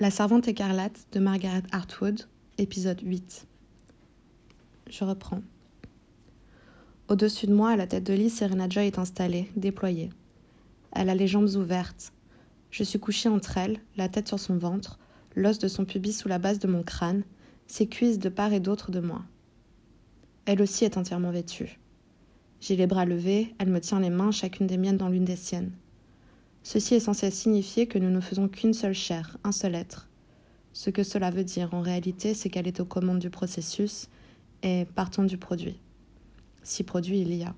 La servante écarlate de Margaret Hartwood, épisode 8. Je reprends. Au-dessus de moi, à la tête de lit, Serena Joy est installée, déployée. Elle a les jambes ouvertes. Je suis couchée entre elles, la tête sur son ventre, l'os de son pubis sous la base de mon crâne, ses cuisses de part et d'autre de moi. Elle aussi est entièrement vêtue. J'ai les bras levés, elle me tient les mains, chacune des miennes dans l'une des siennes. Ceci est censé signifier que nous ne faisons qu'une seule chair, un seul être. Ce que cela veut dire en réalité, c'est qu'elle est aux commandes du processus et partant du produit. Si produit il y a.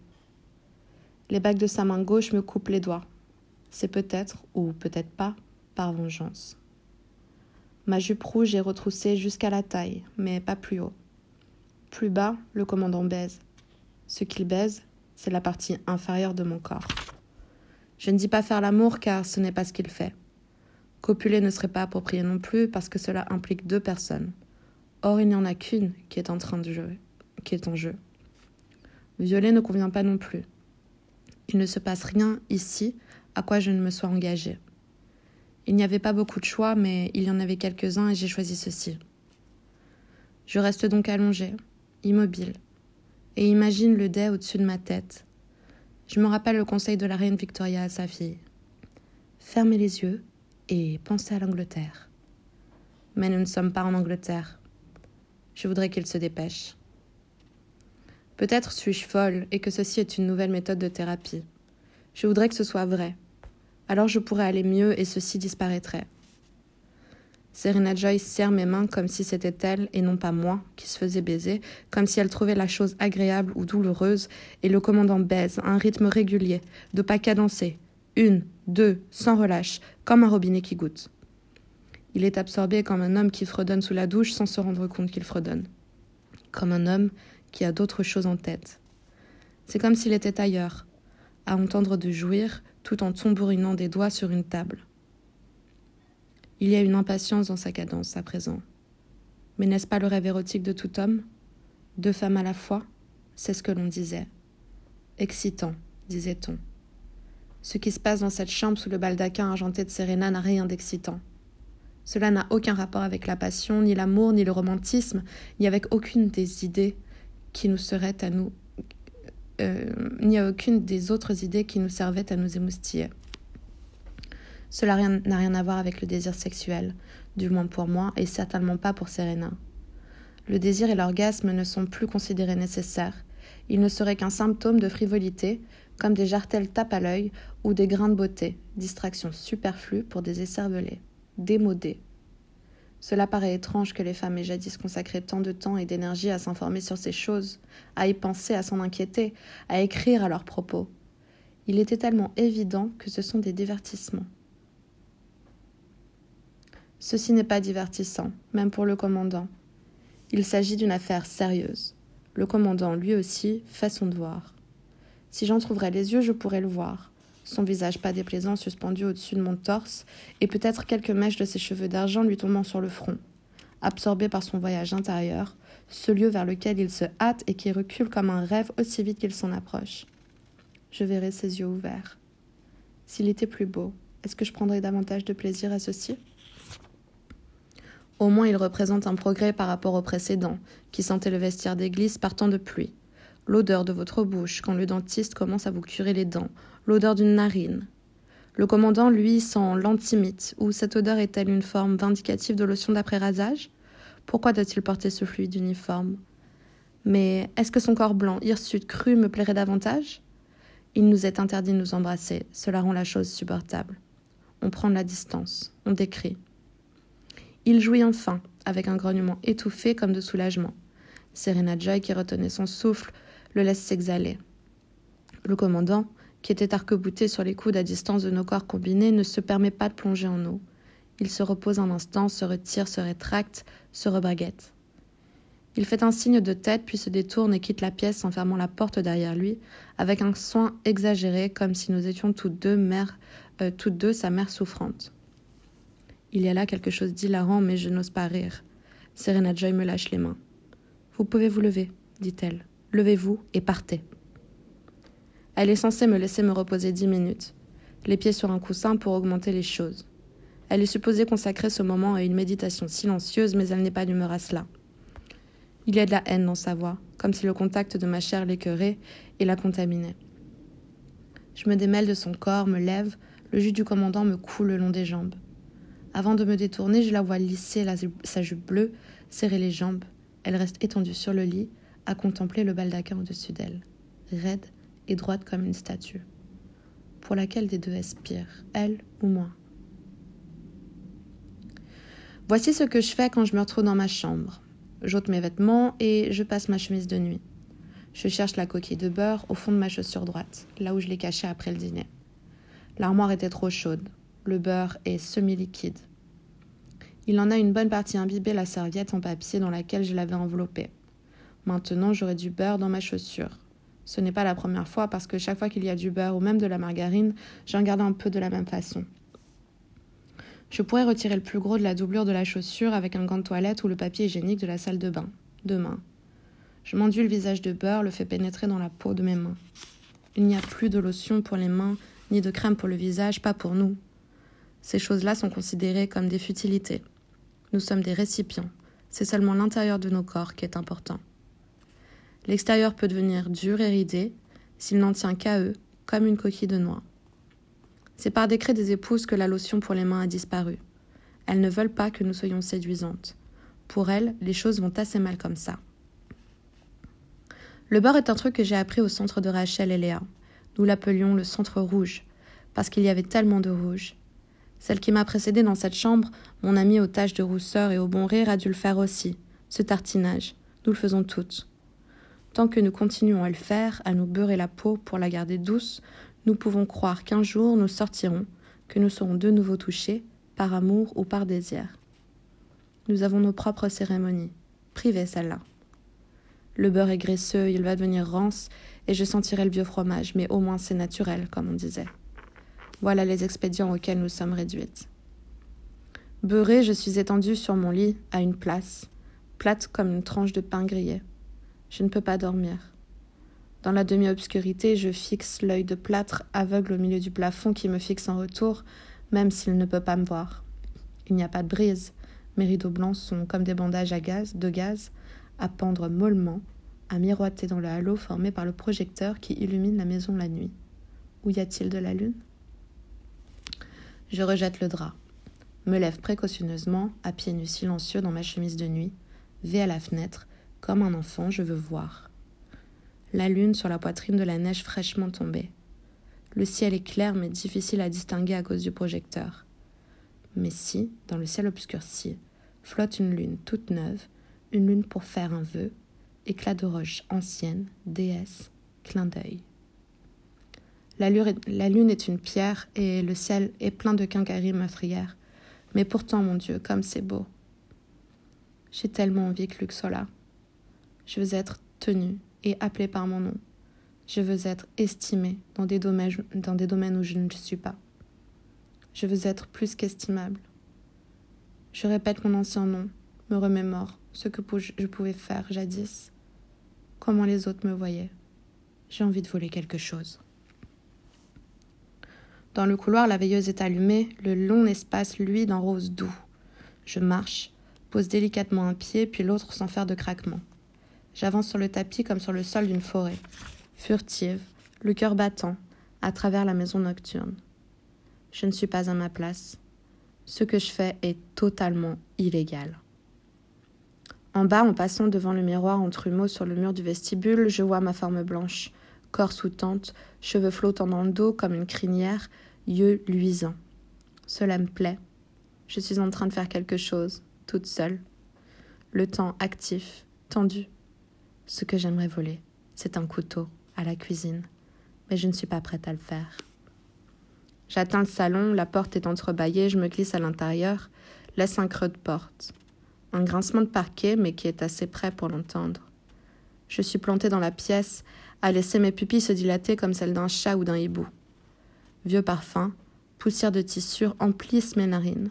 Les bagues de sa main gauche me coupent les doigts. C'est peut-être, ou peut-être pas, par vengeance. Ma jupe rouge est retroussée jusqu'à la taille, mais pas plus haut. Plus bas, le commandant baise. Ce qu'il baise, c'est la partie inférieure de mon corps. Je ne dis pas faire l'amour car ce n'est pas ce qu'il fait. Copuler ne serait pas approprié non plus parce que cela implique deux personnes. Or, il n'y en a qu'une qui est en train de jouer, qui est en jeu. Violer ne convient pas non plus. Il ne se passe rien ici à quoi je ne me sois engagée. Il n'y avait pas beaucoup de choix, mais il y en avait quelques-uns et j'ai choisi ceci. Je reste donc allongée, immobile, et imagine le dé au-dessus de ma tête, je me rappelle le conseil de la reine Victoria à sa fille. Fermez les yeux et pensez à l'Angleterre. Mais nous ne sommes pas en Angleterre. Je voudrais qu'il se dépêche. Peut-être suis-je folle et que ceci est une nouvelle méthode de thérapie. Je voudrais que ce soit vrai. Alors je pourrais aller mieux et ceci disparaîtrait. Serena Joy serre mes mains comme si c'était elle et non pas moi qui se faisait baiser, comme si elle trouvait la chose agréable ou douloureuse, et le commandant baise à un rythme régulier, de pas cadencé, une, deux, sans relâche, comme un robinet qui goûte. Il est absorbé comme un homme qui fredonne sous la douche sans se rendre compte qu'il fredonne. Comme un homme qui a d'autres choses en tête. C'est comme s'il était ailleurs, à entendre de jouir tout en tambourinant des doigts sur une table. Il y a une impatience dans sa cadence à présent. Mais n'est-ce pas le rêve érotique de tout homme? Deux femmes à la fois? C'est ce que l'on disait. Excitant, disait-on. Ce qui se passe dans cette chambre sous le baldaquin argenté de Serena n'a rien d'excitant. Cela n'a aucun rapport avec la passion, ni l'amour, ni le romantisme, ni avec aucune des idées qui nous seraient à nous, euh, ni à aucune des autres idées qui nous servaient à nous émoustiller. Cela n'a rien à voir avec le désir sexuel, du moins pour moi, et certainement pas pour Serena. Le désir et l'orgasme ne sont plus considérés nécessaires. Ils ne seraient qu'un symptôme de frivolité, comme des jartelles tapes à l'œil ou des grains de beauté, distractions superflues pour des écervelés, démodés. Cela paraît étrange que les femmes aient jadis consacré tant de temps et d'énergie à s'informer sur ces choses, à y penser, à s'en inquiéter, à écrire à leurs propos. Il était tellement évident que ce sont des divertissements. Ceci n'est pas divertissant, même pour le commandant. Il s'agit d'une affaire sérieuse. Le commandant, lui aussi, fait son devoir. Si j'en trouverais les yeux, je pourrais le voir. Son visage pas déplaisant suspendu au-dessus de mon torse, et peut-être quelques mèches de ses cheveux d'argent lui tombant sur le front. Absorbé par son voyage intérieur, ce lieu vers lequel il se hâte et qui recule comme un rêve aussi vite qu'il s'en approche. Je verrai ses yeux ouverts. S'il était plus beau, est-ce que je prendrais davantage de plaisir à ceci? Au moins il représente un progrès par rapport au précédent, qui sentait le vestiaire d'église partant de pluie. L'odeur de votre bouche quand le dentiste commence à vous curer les dents, l'odeur d'une narine. Le commandant, lui, sent l'antimite, ou cette odeur est-elle une forme vindicative de lotion d'après-rasage? Pourquoi doit-il porter ce fluide uniforme Mais est-ce que son corps blanc, hirsute, cru, me plairait davantage? Il nous est interdit de nous embrasser, cela rend la chose supportable. On prend de la distance, on décrit, il jouit enfin, avec un grognement étouffé comme de soulagement. Serena Joy, qui retenait son souffle, le laisse s'exhaler. Le commandant, qui était arc-bouté sur les coudes à distance de nos corps combinés, ne se permet pas de plonger en eau. Il se repose un instant, se retire, se rétracte, se rebaguette. Il fait un signe de tête, puis se détourne et quitte la pièce en fermant la porte derrière lui, avec un soin exagéré, comme si nous étions toutes deux, mère, euh, toutes deux sa mère souffrante. Il y a là quelque chose d'hilarant, mais je n'ose pas rire. Serena Joy me lâche les mains. Vous pouvez vous lever, dit-elle. Levez-vous et partez. Elle est censée me laisser me reposer dix minutes, les pieds sur un coussin pour augmenter les choses. Elle est supposée consacrer ce moment à une méditation silencieuse, mais elle n'est pas d'humeur à cela. Il y a de la haine dans sa voix, comme si le contact de ma chair l'écœurait et la contaminait. Je me démêle de son corps, me lève, le jus du commandant me coule le long des jambes. Avant de me détourner, je la vois lisser sa jupe bleue, serrer les jambes. Elle reste étendue sur le lit, à contempler le baldaquin au-dessus d'elle, raide et droite comme une statue. Pour laquelle des deux aspire, elle ou moi Voici ce que je fais quand je me retrouve dans ma chambre. J'ôte mes vêtements et je passe ma chemise de nuit. Je cherche la coquille de beurre au fond de ma chaussure droite, là où je l'ai cachée après le dîner. L'armoire était trop chaude. Le beurre est semi-liquide. Il en a une bonne partie imbibé la serviette en papier dans laquelle je l'avais enveloppée. Maintenant, j'aurai du beurre dans ma chaussure. Ce n'est pas la première fois parce que chaque fois qu'il y a du beurre ou même de la margarine, j'en garde un peu de la même façon. Je pourrais retirer le plus gros de la doublure de la chaussure avec un gant de toilette ou le papier hygiénique de la salle de bain. Demain. Je m'enduis le visage de beurre, le fais pénétrer dans la peau de mes mains. Il n'y a plus de lotion pour les mains, ni de crème pour le visage, pas pour nous. Ces choses-là sont considérées comme des futilités. Nous sommes des récipients. C'est seulement l'intérieur de nos corps qui est important. L'extérieur peut devenir dur et ridé s'il n'en tient qu'à eux, comme une coquille de noix. C'est par décret des épouses que la lotion pour les mains a disparu. Elles ne veulent pas que nous soyons séduisantes. Pour elles, les choses vont assez mal comme ça. Le beurre est un truc que j'ai appris au centre de Rachel et Léa. Nous l'appelions le centre rouge, parce qu'il y avait tellement de rouge. Celle qui m'a précédée dans cette chambre, mon amie aux taches de rousseur et au bon rire, a dû le faire aussi, ce tartinage. Nous le faisons toutes. Tant que nous continuons à le faire, à nous beurrer la peau pour la garder douce, nous pouvons croire qu'un jour nous sortirons, que nous serons de nouveau touchés, par amour ou par désir. Nous avons nos propres cérémonies, privées celle-là. Le beurre est graisseux, il va devenir rance, et je sentirai le vieux fromage, mais au moins c'est naturel, comme on disait. Voilà les expédients auxquels nous sommes réduites. Beurrée, je suis étendue sur mon lit, à une place, plate comme une tranche de pain grillé. Je ne peux pas dormir. Dans la demi-obscurité, je fixe l'œil de plâtre aveugle au milieu du plafond qui me fixe en retour, même s'il ne peut pas me voir. Il n'y a pas de brise. Mes rideaux blancs sont comme des bandages à gaz, de gaz, à pendre mollement, à miroiter dans le halo formé par le projecteur qui illumine la maison la nuit. Où y a-t-il de la lune? Je rejette le drap, me lève précautionneusement, à pieds nus silencieux dans ma chemise de nuit, vais à la fenêtre, comme un enfant, je veux voir. La lune sur la poitrine de la neige fraîchement tombée. Le ciel est clair mais difficile à distinguer à cause du projecteur. Mais si, dans le ciel obscurci, flotte une lune toute neuve, une lune pour faire un vœu, éclat de roche ancienne, déesse, clin d'œil. La lune, est, une pierre et le ciel est plein de quincailleries meurtrières. Mais pourtant, mon Dieu, comme c'est beau. J'ai tellement envie que Luc soit là. Je veux être tenue et appelée par mon nom. Je veux être estimée dans des domaines, dans des domaines où je ne suis pas. Je veux être plus qu'estimable. Je répète mon ancien nom, me remémore ce que je pouvais faire jadis, comment les autres me voyaient. J'ai envie de voler quelque chose. Dans le couloir, la veilleuse est allumée, le long espace, lui, d'un rose doux. Je marche, pose délicatement un pied, puis l'autre sans faire de craquement. J'avance sur le tapis comme sur le sol d'une forêt, furtive, le cœur battant, à travers la maison nocturne. Je ne suis pas à ma place. Ce que je fais est totalement illégal. En bas, en passant devant le miroir en trumeau sur le mur du vestibule, je vois ma forme blanche, corps sous tente, cheveux flottant dans le dos comme une crinière, yeux luisants. Cela me plaît. Je suis en train de faire quelque chose, toute seule. Le temps actif, tendu. Ce que j'aimerais voler, c'est un couteau à la cuisine, mais je ne suis pas prête à le faire. J'atteins le salon, la porte est entrebâillée, je me glisse à l'intérieur, laisse un creux de porte. Un grincement de parquet, mais qui est assez près pour l'entendre. Je suis plantée dans la pièce, à laisser mes pupilles se dilater comme celles d'un chat ou d'un hibou. Vieux parfum, poussière de tissure emplissent mes narines.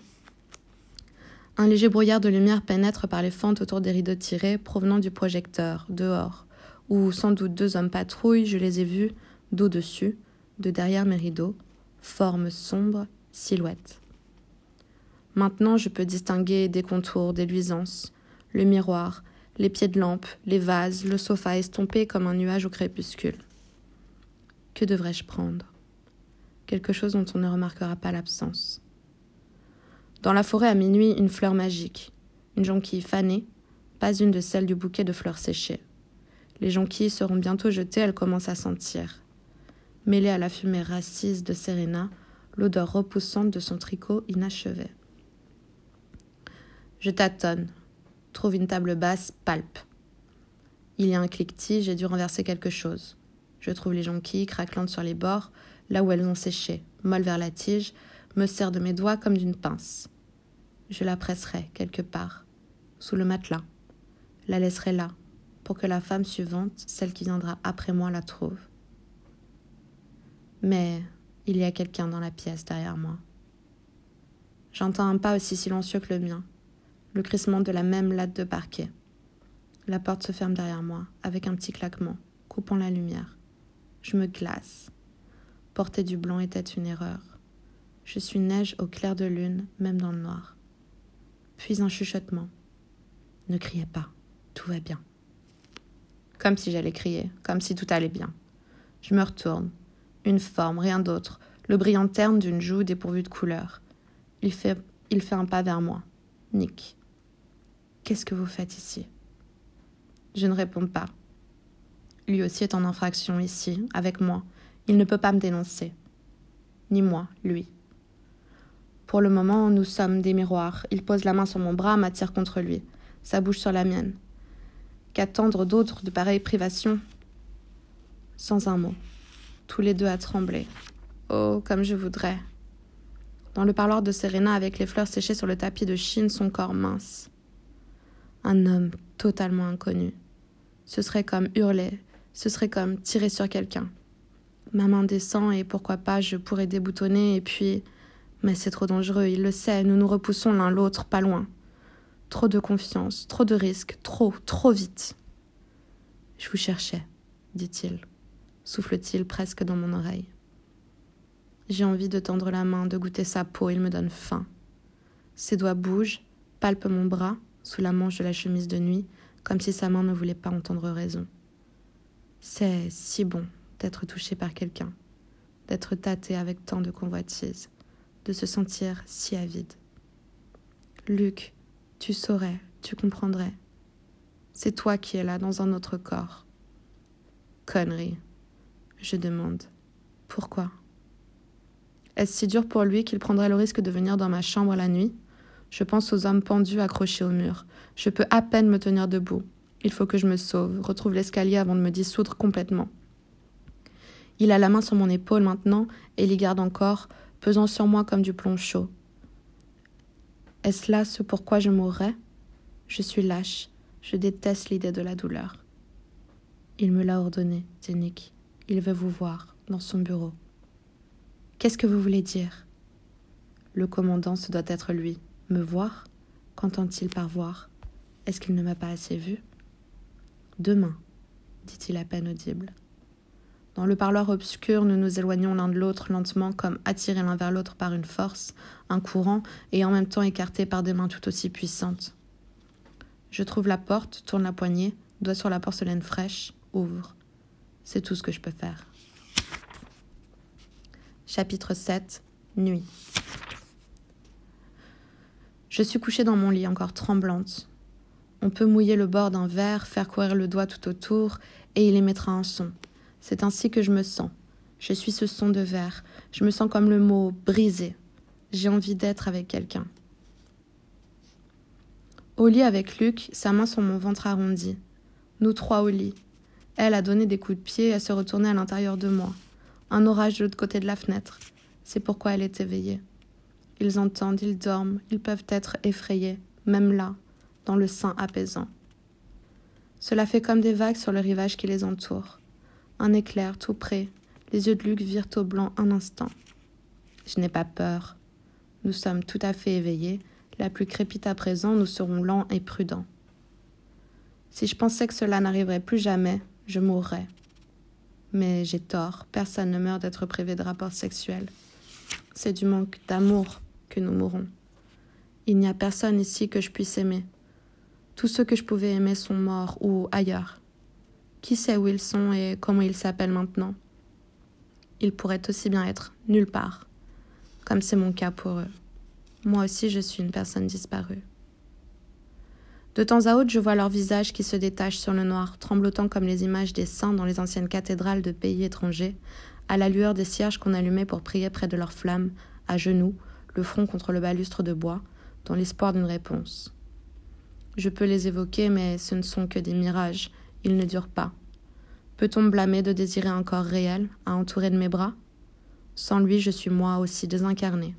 Un léger brouillard de lumière pénètre par les fentes autour des rideaux tirés provenant du projecteur, dehors, où sans doute deux hommes patrouillent, je les ai vus, dos dessus, de derrière mes rideaux, formes sombres, silhouettes. Maintenant, je peux distinguer des contours, des luisances, le miroir, les pieds de lampe, les vases, le sofa estompé comme un nuage au crépuscule. Que devrais-je prendre? Quelque chose dont on ne remarquera pas l'absence. Dans la forêt à minuit, une fleur magique, une jonquille fanée, pas une de celles du bouquet de fleurs séchées. Les jonquilles seront bientôt jetées, elles commencent à sentir. Mêlée à la fumée raciste de Serena, l'odeur repoussante de son tricot inachevé. Je tâtonne, trouve une table basse, palpe. Il y a un cliquetis, j'ai dû renverser quelque chose. Je trouve les jonquilles craquelantes sur les bords, là où elles ont séché, molles vers la tige, me serre de mes doigts comme d'une pince. Je la presserai quelque part, sous le matelas, la laisserai là, pour que la femme suivante, celle qui viendra après moi, la trouve. Mais il y a quelqu'un dans la pièce derrière moi. J'entends un pas aussi silencieux que le mien le crissement de la même latte de parquet. La porte se ferme derrière moi, avec un petit claquement, coupant la lumière. Je me glace. Porter du blanc était une erreur. Je suis neige au clair de lune, même dans le noir. Puis un chuchotement. Ne criez pas, tout va bien. Comme si j'allais crier, comme si tout allait bien. Je me retourne. Une forme, rien d'autre, le brillant terne d'une joue dépourvue de couleur. Il fait, il fait un pas vers moi. Nick. Qu'est-ce que vous faites ici? Je ne réponds pas. Lui aussi est en infraction ici, avec moi. Il ne peut pas me dénoncer. Ni moi, lui. Pour le moment, nous sommes des miroirs. Il pose la main sur mon bras, m'attire contre lui, sa bouche sur la mienne. Qu'attendre d'autres de pareilles privations Sans un mot. Tous les deux à trembler. Oh, comme je voudrais. Dans le parloir de Serena, avec les fleurs séchées sur le tapis de Chine, son corps mince un homme totalement inconnu. Ce serait comme hurler, ce serait comme tirer sur quelqu'un. Ma main descend et pourquoi pas je pourrais déboutonner et puis... Mais c'est trop dangereux, il le sait, nous nous repoussons l'un l'autre pas loin. Trop de confiance, trop de risques, trop, trop vite. Je vous cherchais, dit-il, souffle-t-il presque dans mon oreille. J'ai envie de tendre la main, de goûter sa peau, il me donne faim. Ses doigts bougent, palpent mon bras, sous la manche de la chemise de nuit, comme si sa main ne voulait pas entendre raison. C'est si bon d'être touché par quelqu'un, d'être tâté avec tant de convoitise, de se sentir si avide. Luc, tu saurais, tu comprendrais. C'est toi qui es là dans un autre corps. Connerie. Je demande. Pourquoi? Est-ce si dur pour lui qu'il prendrait le risque de venir dans ma chambre la nuit? Je pense aux hommes pendus accrochés au mur. Je peux à peine me tenir debout. Il faut que je me sauve, retrouve l'escalier avant de me dissoudre complètement. Il a la main sur mon épaule maintenant et l'y garde encore, pesant sur moi comme du plomb chaud. Est-ce là ce pourquoi je mourrais? Je suis lâche, je déteste l'idée de la douleur. Il me l'a ordonné, Nick. Il veut vous voir, dans son bureau. Qu'est-ce que vous voulez dire? Le commandant, ce doit être lui. Me voir Qu'entend-il par voir? Est-ce qu'il ne m'a pas assez vu? Demain, dit-il à peine audible. Dans le parloir obscur, nous nous éloignons l'un de l'autre lentement, comme attirés l'un vers l'autre par une force, un courant, et en même temps écartés par des mains tout aussi puissantes. Je trouve la porte, tourne la poignée, doigt sur la porcelaine fraîche, ouvre. C'est tout ce que je peux faire. Chapitre 7 Nuit. Je suis couchée dans mon lit, encore tremblante. On peut mouiller le bord d'un verre, faire courir le doigt tout autour, et il émettra un son. C'est ainsi que je me sens. Je suis ce son de verre. Je me sens comme le mot brisé. J'ai envie d'être avec quelqu'un. Au lit avec Luc, sa main sur mon ventre arrondi. Nous trois au lit. Elle a donné des coups de pied et se retourner à l'intérieur de moi. Un orage de l'autre côté de la fenêtre. C'est pourquoi elle est éveillée. Ils entendent, ils dorment, ils peuvent être effrayés, même là, dans le sein apaisant. Cela fait comme des vagues sur le rivage qui les entoure. Un éclair tout près, les yeux de Luc virent au blanc un instant. Je n'ai pas peur. Nous sommes tout à fait éveillés. La pluie crépite à présent, nous serons lents et prudents. Si je pensais que cela n'arriverait plus jamais, je mourrais. Mais j'ai tort, personne ne meurt d'être privé de rapports sexuels. C'est du manque d'amour nous mourrons. Il n'y a personne ici que je puisse aimer. Tous ceux que je pouvais aimer sont morts ou ailleurs. Qui sait où ils sont et comment ils s'appellent maintenant Ils pourraient aussi bien être nulle part, comme c'est mon cas pour eux. Moi aussi, je suis une personne disparue. De temps à autre, je vois leurs visages qui se détachent sur le noir, tremblotant comme les images des saints dans les anciennes cathédrales de pays étrangers, à la lueur des cierges qu'on allumait pour prier près de leurs flammes, à genoux, le front contre le balustre de bois, dans l'espoir d'une réponse. Je peux les évoquer, mais ce ne sont que des mirages, ils ne durent pas. Peut-on me blâmer de désirer un corps réel, à entourer de mes bras? Sans lui, je suis moi aussi désincarné.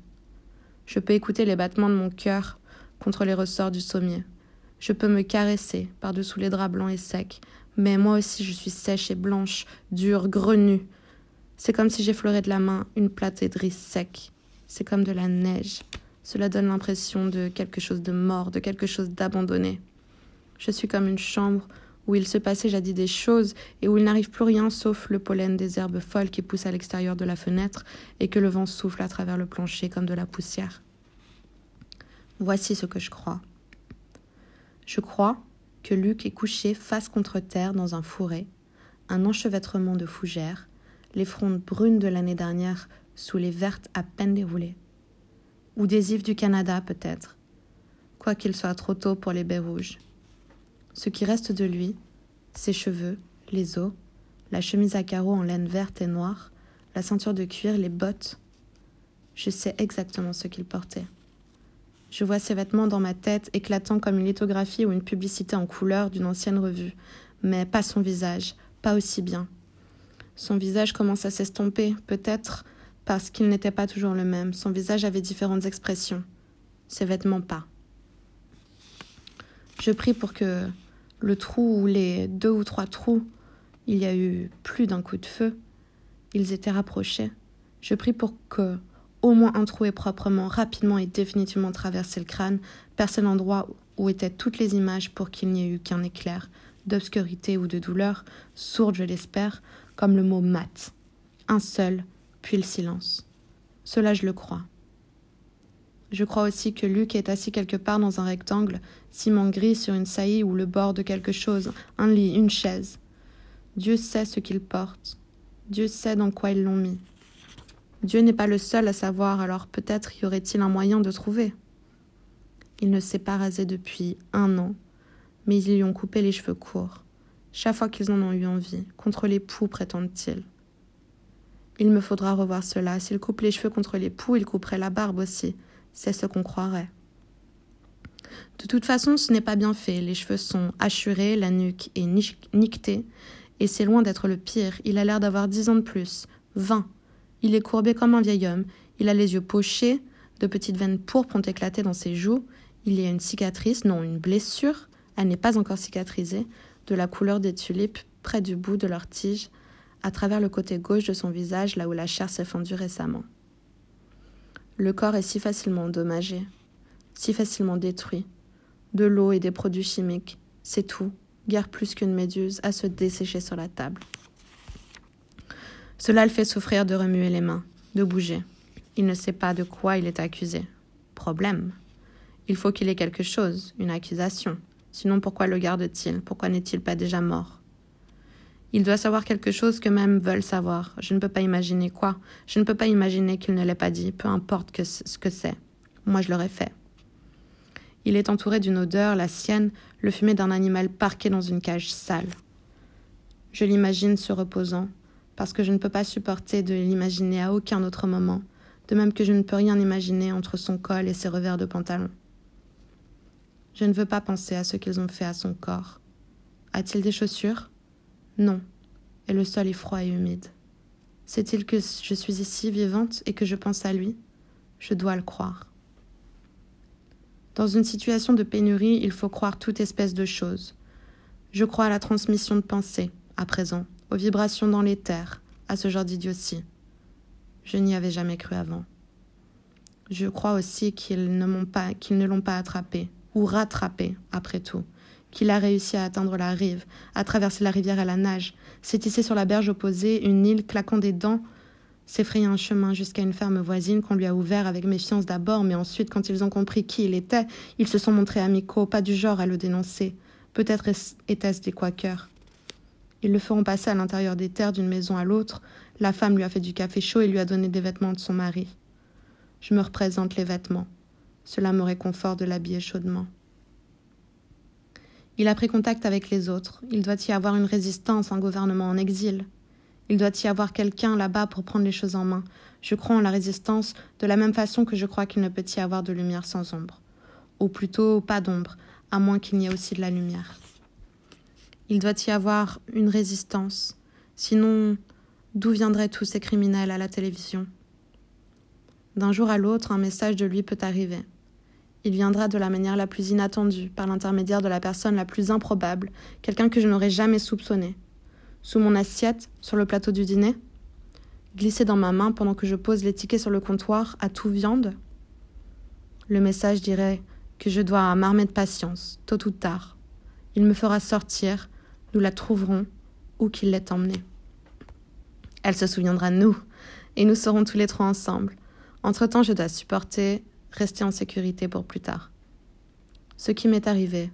Je peux écouter les battements de mon cœur contre les ressorts du sommier. Je peux me caresser par-dessous les draps blancs et secs, mais moi aussi je suis sèche et blanche, dure, grenue. C'est comme si j'effleurais de la main une plate de sec. C'est comme de la neige. Cela donne l'impression de quelque chose de mort, de quelque chose d'abandonné. Je suis comme une chambre où il se passait jadis des choses et où il n'arrive plus rien sauf le pollen des herbes folles qui poussent à l'extérieur de la fenêtre et que le vent souffle à travers le plancher comme de la poussière. Voici ce que je crois. Je crois que Luc est couché face contre terre dans un fourré, un enchevêtrement de fougères, les frondes brunes de l'année dernière sous les vertes à peine déroulées. Ou des ifs du Canada, peut-être, quoiqu'il soit trop tôt pour les baies rouges. Ce qui reste de lui, ses cheveux, les os, la chemise à carreaux en laine verte et noire, la ceinture de cuir, les bottes. Je sais exactement ce qu'il portait. Je vois ses vêtements dans ma tête, éclatant comme une lithographie ou une publicité en couleur d'une ancienne revue, mais pas son visage, pas aussi bien. Son visage commence à s'estomper, peut-être parce qu'il n'était pas toujours le même. Son visage avait différentes expressions. Ses vêtements pas. Je prie pour que le trou ou les deux ou trois trous, il y a eu plus d'un coup de feu, ils étaient rapprochés. Je prie pour que au moins un trou ait proprement, rapidement et définitivement traversé le crâne, percé l'endroit où étaient toutes les images pour qu'il n'y ait eu qu'un éclair d'obscurité ou de douleur, sourde je l'espère, comme le mot mat. Un seul, puis le silence. Cela je le crois. Je crois aussi que Luc est assis quelque part dans un rectangle, ciment gris sur une saillie ou le bord de quelque chose, un lit, une chaise. Dieu sait ce qu'il porte. Dieu sait dans quoi ils l'ont mis. Dieu n'est pas le seul à savoir, alors peut-être y aurait-il un moyen de trouver. Il ne s'est pas rasé depuis un an, mais ils lui ont coupé les cheveux courts, chaque fois qu'ils en ont eu envie, contre les poux, prétendent-ils. Il me faudra revoir cela. S'il coupe les cheveux contre les poux, il couperait la barbe aussi. C'est ce qu'on croirait. De toute façon, ce n'est pas bien fait. Les cheveux sont hachurés, la nuque est niquetée, et c'est loin d'être le pire. Il a l'air d'avoir dix ans de plus, vingt. Il est courbé comme un vieil homme. Il a les yeux pochés, de petites veines pourpres ont éclaté dans ses joues. Il y a une cicatrice, non, une blessure. Elle n'est pas encore cicatrisée, de la couleur des tulipes près du bout de leur tige à travers le côté gauche de son visage là où la chair s'est fendue récemment. Le corps est si facilement endommagé, si facilement détruit. De l'eau et des produits chimiques, c'est tout, guère plus qu'une méduse à se dessécher sur la table. Cela le fait souffrir de remuer les mains, de bouger. Il ne sait pas de quoi il est accusé. Problème. Il faut qu'il ait quelque chose, une accusation. Sinon pourquoi le garde-t-il? Pourquoi n'est-il pas déjà mort? Il doit savoir quelque chose que même veulent savoir. Je ne peux pas imaginer quoi. Je ne peux pas imaginer qu'il ne l'ait pas dit, peu importe ce que c'est. Moi, je l'aurais fait. Il est entouré d'une odeur, la sienne, le fumet d'un animal parqué dans une cage sale. Je l'imagine se reposant, parce que je ne peux pas supporter de l'imaginer à aucun autre moment, de même que je ne peux rien imaginer entre son col et ses revers de pantalon. Je ne veux pas penser à ce qu'ils ont fait à son corps. A-t-il des chaussures? Non, et le sol est froid et humide. Sait-il que je suis ici vivante et que je pense à lui? Je dois le croire. Dans une situation de pénurie, il faut croire toute espèce de choses. Je crois à la transmission de pensée, à présent, aux vibrations dans les terres, à ce genre d'idiotie. Je n'y avais jamais cru avant. Je crois aussi qu'ils ne, pas, qu'ils ne l'ont pas attrapé, ou rattrapé, après tout, qu'il a réussi à atteindre la rive, à traverser la rivière à la nage, s'est sur la berge opposée une île claquant des dents s'effrayer un chemin jusqu'à une ferme voisine qu'on lui a ouvert avec méfiance d'abord, mais ensuite, quand ils ont compris qui il était, ils se sont montrés amicaux, pas du genre à le dénoncer. Peut-être était-ce des quakers. Ils le feront passer à l'intérieur des terres d'une maison à l'autre. La femme lui a fait du café chaud et lui a donné des vêtements de son mari. Je me représente les vêtements. Cela me réconforte de l'habiller chaudement. Il a pris contact avec les autres. Il doit y avoir une résistance, un gouvernement en exil. Il doit y avoir quelqu'un là-bas pour prendre les choses en main. Je crois en la résistance de la même façon que je crois qu'il ne peut y avoir de lumière sans ombre. Ou plutôt pas d'ombre, à moins qu'il n'y ait aussi de la lumière. Il doit y avoir une résistance. Sinon, d'où viendraient tous ces criminels à la télévision? D'un jour à l'autre, un message de lui peut arriver. Il viendra de la manière la plus inattendue, par l'intermédiaire de la personne la plus improbable, quelqu'un que je n'aurais jamais soupçonné. Sous mon assiette, sur le plateau du dîner Glissé dans ma main pendant que je pose les tickets sur le comptoir, à tout viande Le message dirait que je dois m'armer de patience, tôt ou tard. Il me fera sortir, nous la trouverons où qu'il l'ait emmenée. Elle se souviendra de nous, et nous serons tous les trois ensemble. Entre-temps, je dois supporter, rester en sécurité pour plus tard. Ce qui m'est arrivé,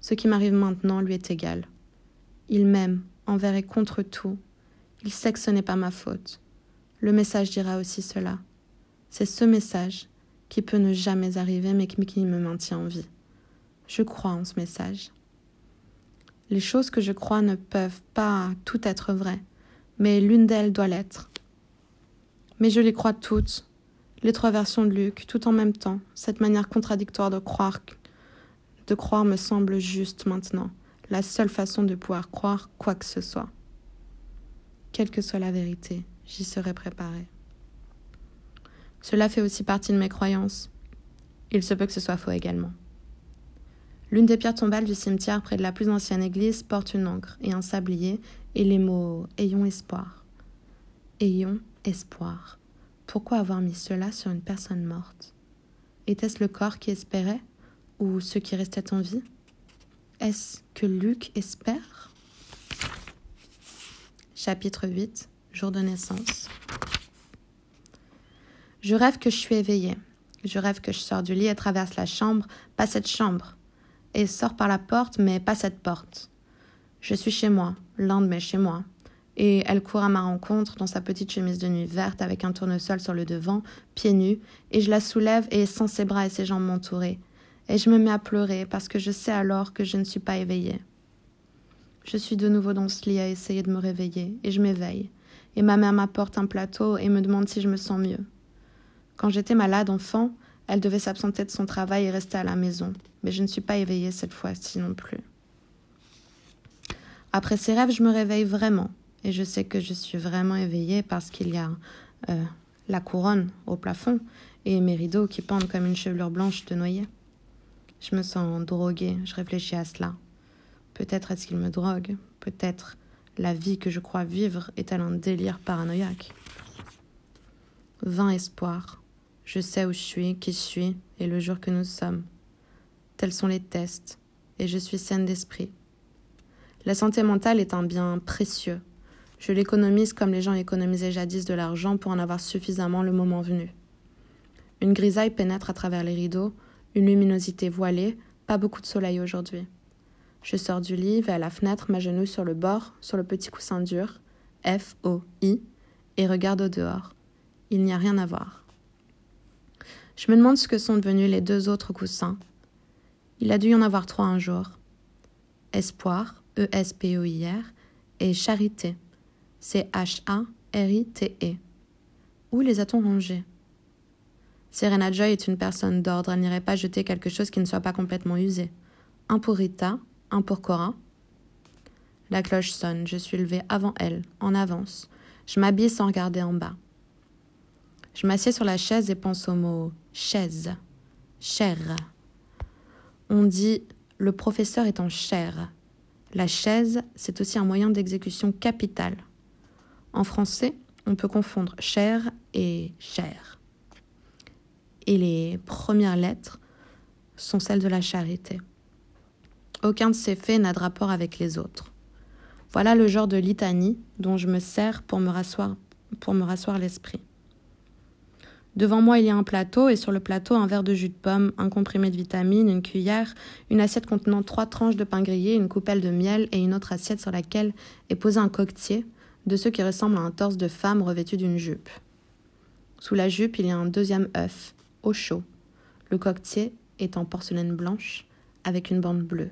ce qui m'arrive maintenant lui est égal. Il m'aime envers et contre tout. Il sait que ce n'est pas ma faute. Le message dira aussi cela. C'est ce message qui peut ne jamais arriver mais qui me maintient en vie. Je crois en ce message. Les choses que je crois ne peuvent pas toutes être vraies, mais l'une d'elles doit l'être. Mais je les crois toutes, les trois versions de Luc, tout en même temps. Cette manière contradictoire de croire, de croire me semble juste maintenant, la seule façon de pouvoir croire quoi que ce soit. Quelle que soit la vérité, j'y serai préparé. Cela fait aussi partie de mes croyances. Il se peut que ce soit faux également. L'une des pierres tombales du cimetière près de la plus ancienne église porte une encre et un sablier et les mots Ayons espoir. Ayons espoir. Pourquoi avoir mis cela sur une personne morte? Était-ce le corps qui espérait? Ou ceux qui restaient en vie? Est-ce que Luc espère? Chapitre 8 Jour de naissance. Je rêve que je suis éveillée. Je rêve que je sors du lit et traverse la chambre, pas cette chambre, et sort par la porte, mais pas cette porte. Je suis chez moi, l'un de chez moi, et elle court à ma rencontre dans sa petite chemise de nuit verte avec un tournesol sur le devant, pieds nus, et je la soulève et sans ses bras et ses jambes m'entourer. Et je me mets à pleurer parce que je sais alors que je ne suis pas éveillée. Je suis de nouveau dans ce lit à essayer de me réveiller, et je m'éveille. Et ma mère m'apporte un plateau et me demande si je me sens mieux. Quand j'étais malade enfant, elle devait s'absenter de son travail et rester à la maison, mais je ne suis pas éveillée cette fois-ci non plus. Après ces rêves, je me réveille vraiment, et je sais que je suis vraiment éveillée parce qu'il y a euh, la couronne au plafond et mes rideaux qui pendent comme une chevelure blanche de noyer. Je me sens droguée, je réfléchis à cela. Peut-être est-ce qu'il me drogue, peut-être la vie que je crois vivre est-elle un délire paranoïaque. Vain espoir, je sais où je suis, qui je suis et le jour que nous sommes. Tels sont les tests, et je suis saine d'esprit. La santé mentale est un bien précieux. Je l'économise comme les gens économisaient jadis de l'argent pour en avoir suffisamment le moment venu. Une grisaille pénètre à travers les rideaux, une luminosité voilée, pas beaucoup de soleil aujourd'hui. Je sors du lit, vais à la fenêtre, m'agenouille sur le bord, sur le petit coussin dur, F-O-I, et regarde au dehors. Il n'y a rien à voir. Je me demande ce que sont devenus les deux autres coussins. Il a dû y en avoir trois un jour. Espoir, E-S-P-O-I-R, et Charité, C-H-A-R-I-T-E. Où les a-t-on rangés Serena Joy est une personne d'ordre, elle n'irait pas jeter quelque chose qui ne soit pas complètement usé. Un pour Rita, un pour Cora. La cloche sonne, je suis levée avant elle, en avance. Je m'habille sans regarder en bas. Je m'assieds sur la chaise et pense au mot chaise, chair. On dit le professeur est en chair. La chaise, c'est aussi un moyen d'exécution capital. En français, on peut confondre chair et chair. Et les premières lettres sont celles de la charité. Aucun de ces faits n'a de rapport avec les autres. Voilà le genre de litanie dont je me sers pour me rasseoir pour me rasseoir l'esprit. Devant moi, il y a un plateau, et sur le plateau, un verre de jus de pomme, un comprimé de vitamines, une cuillère, une assiette contenant trois tranches de pain grillé, une coupelle de miel et une autre assiette sur laquelle est posé un coquetier, de ceux qui ressemblent à un torse de femme revêtu d'une jupe. Sous la jupe, il y a un deuxième œuf, au chaud. Le coquetier est en porcelaine blanche, avec une bande bleue.